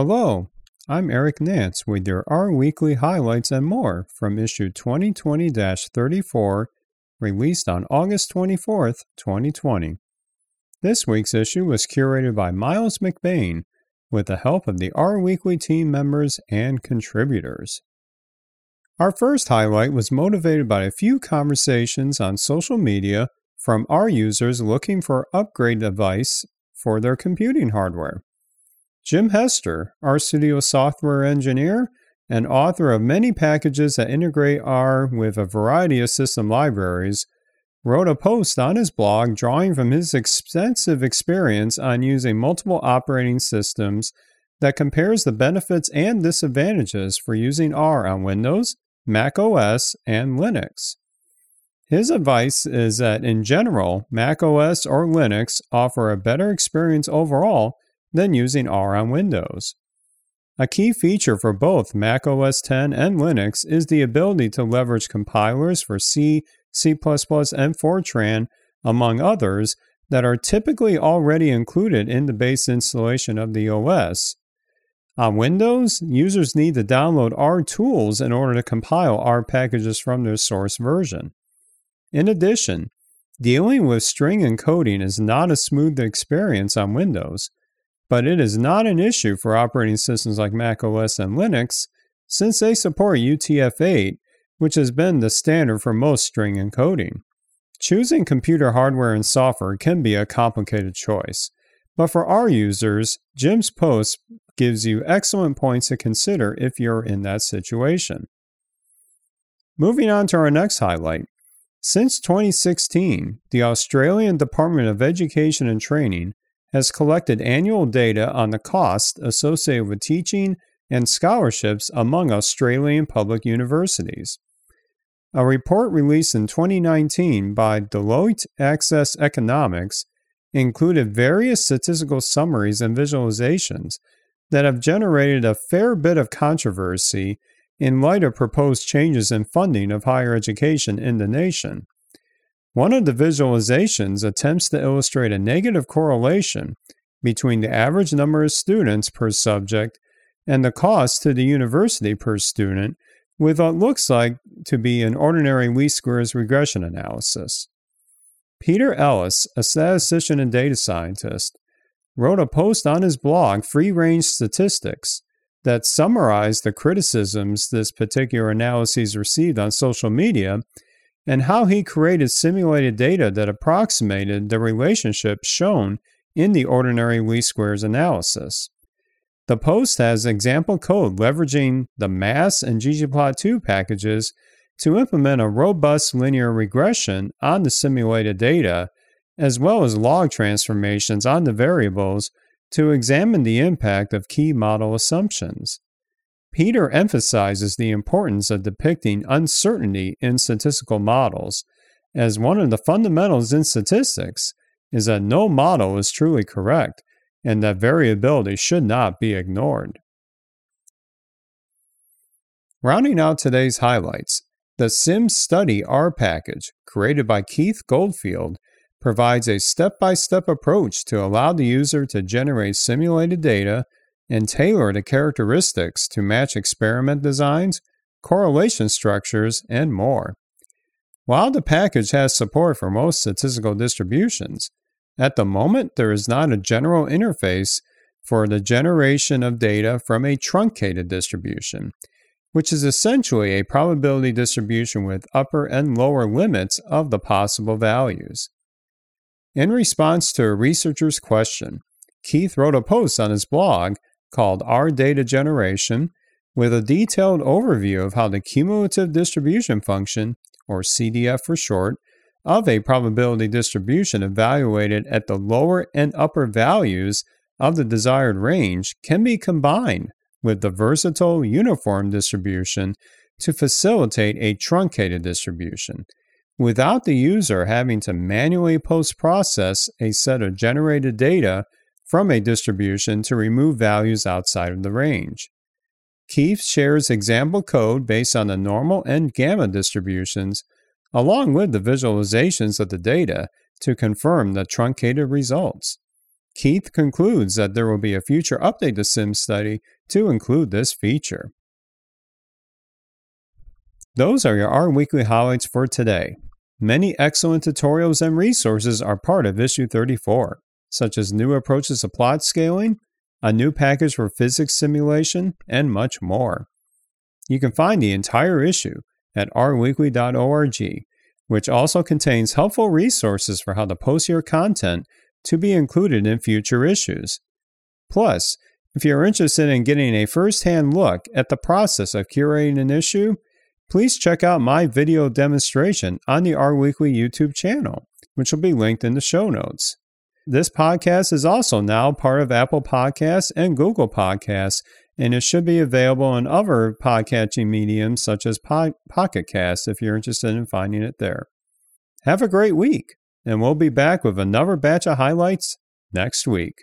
Hello, I'm Eric Nance with your R Weekly highlights and more from issue 2020 34, released on August 24th, 2020. This week's issue was curated by Miles McBain with the help of the R Weekly team members and contributors. Our first highlight was motivated by a few conversations on social media from our users looking for upgrade advice for their computing hardware. Jim Hester, RStudio software engineer and author of many packages that integrate R with a variety of system libraries, wrote a post on his blog drawing from his extensive experience on using multiple operating systems that compares the benefits and disadvantages for using R on Windows, Mac OS, and Linux. His advice is that in general, Mac OS or Linux offer a better experience overall than using R on Windows. A key feature for both Mac OS X and Linux is the ability to leverage compilers for C, C++, and Fortran, among others, that are typically already included in the base installation of the OS. On Windows, users need to download Rtools in order to compile R packages from their source version. In addition, dealing with string encoding is not a smooth experience on Windows, but it is not an issue for operating systems like Mac OS and Linux since they support UTF 8, which has been the standard for most string encoding. Choosing computer hardware and software can be a complicated choice, but for our users, Jim's post gives you excellent points to consider if you're in that situation. Moving on to our next highlight. Since 2016, the Australian Department of Education and Training has collected annual data on the cost associated with teaching and scholarships among Australian public universities. A report released in 2019 by Deloitte Access Economics included various statistical summaries and visualizations that have generated a fair bit of controversy in light of proposed changes in funding of higher education in the nation. One of the visualizations attempts to illustrate a negative correlation between the average number of students per subject and the cost to the university per student with what looks like to be an ordinary least squares regression analysis. Peter Ellis, a statistician and data scientist, wrote a post on his blog, Free Range Statistics, that summarized the criticisms this particular analysis received on social media and how he created simulated data that approximated the relationship shown in the ordinary least squares analysis. The post has example code leveraging the MASS and ggplot2 packages to implement a robust linear regression on the simulated data, as well as log transformations on the variables to examine the impact of key model assumptions. Peter emphasizes the importance of depicting uncertainty in statistical models, as one of the fundamentals in statistics is that no model is truly correct and that variability should not be ignored. Rounding out today's highlights, the SimStudy R package, created by Keith Goldfeld, provides a step by step approach to allow the user to generate simulated data and tailor the characteristics to match experiment designs, correlation structures, and more. While the package has support for most statistical distributions, at the moment there is not a general interface for the generation of data from a truncated distribution, which is essentially a probability distribution with upper and lower limits of the possible values. In response to a researcher's question, Keith wrote a post on his blog called R Data Generation with a detailed overview of how the cumulative distribution function, or CDF for short, of a probability distribution evaluated at the lower and upper values of the desired range can be combined with the versatile uniform distribution to facilitate a truncated distribution without the user having to manually post process a set of generated data from a distribution to remove values outside of the range. Keith shares example code based on the normal and gamma distributions, along with the visualizations of the data to confirm the truncated results. Keith concludes that there will be a future update to SimStudy to include this feature. Those are your R Weekly highlights for today. Many excellent tutorials and resources are part of issue 34, such as new approaches to plot scaling, a new package for physics simulation, and much more. You can find the entire issue at rweekly.org, which also contains helpful resources for how to post your content to be included in future issues. Plus, if you're interested in getting a first hand look at the process of curating an issue, please check out my video demonstration on the R Weekly YouTube channel, which will be linked in the show notes. This podcast is also now part of Apple Podcasts and Google Podcasts, and it should be available on other podcatching mediums such as po- Pocket Cast if you're interested in finding it there. Have a great week, and we'll be back with another batch of highlights next week.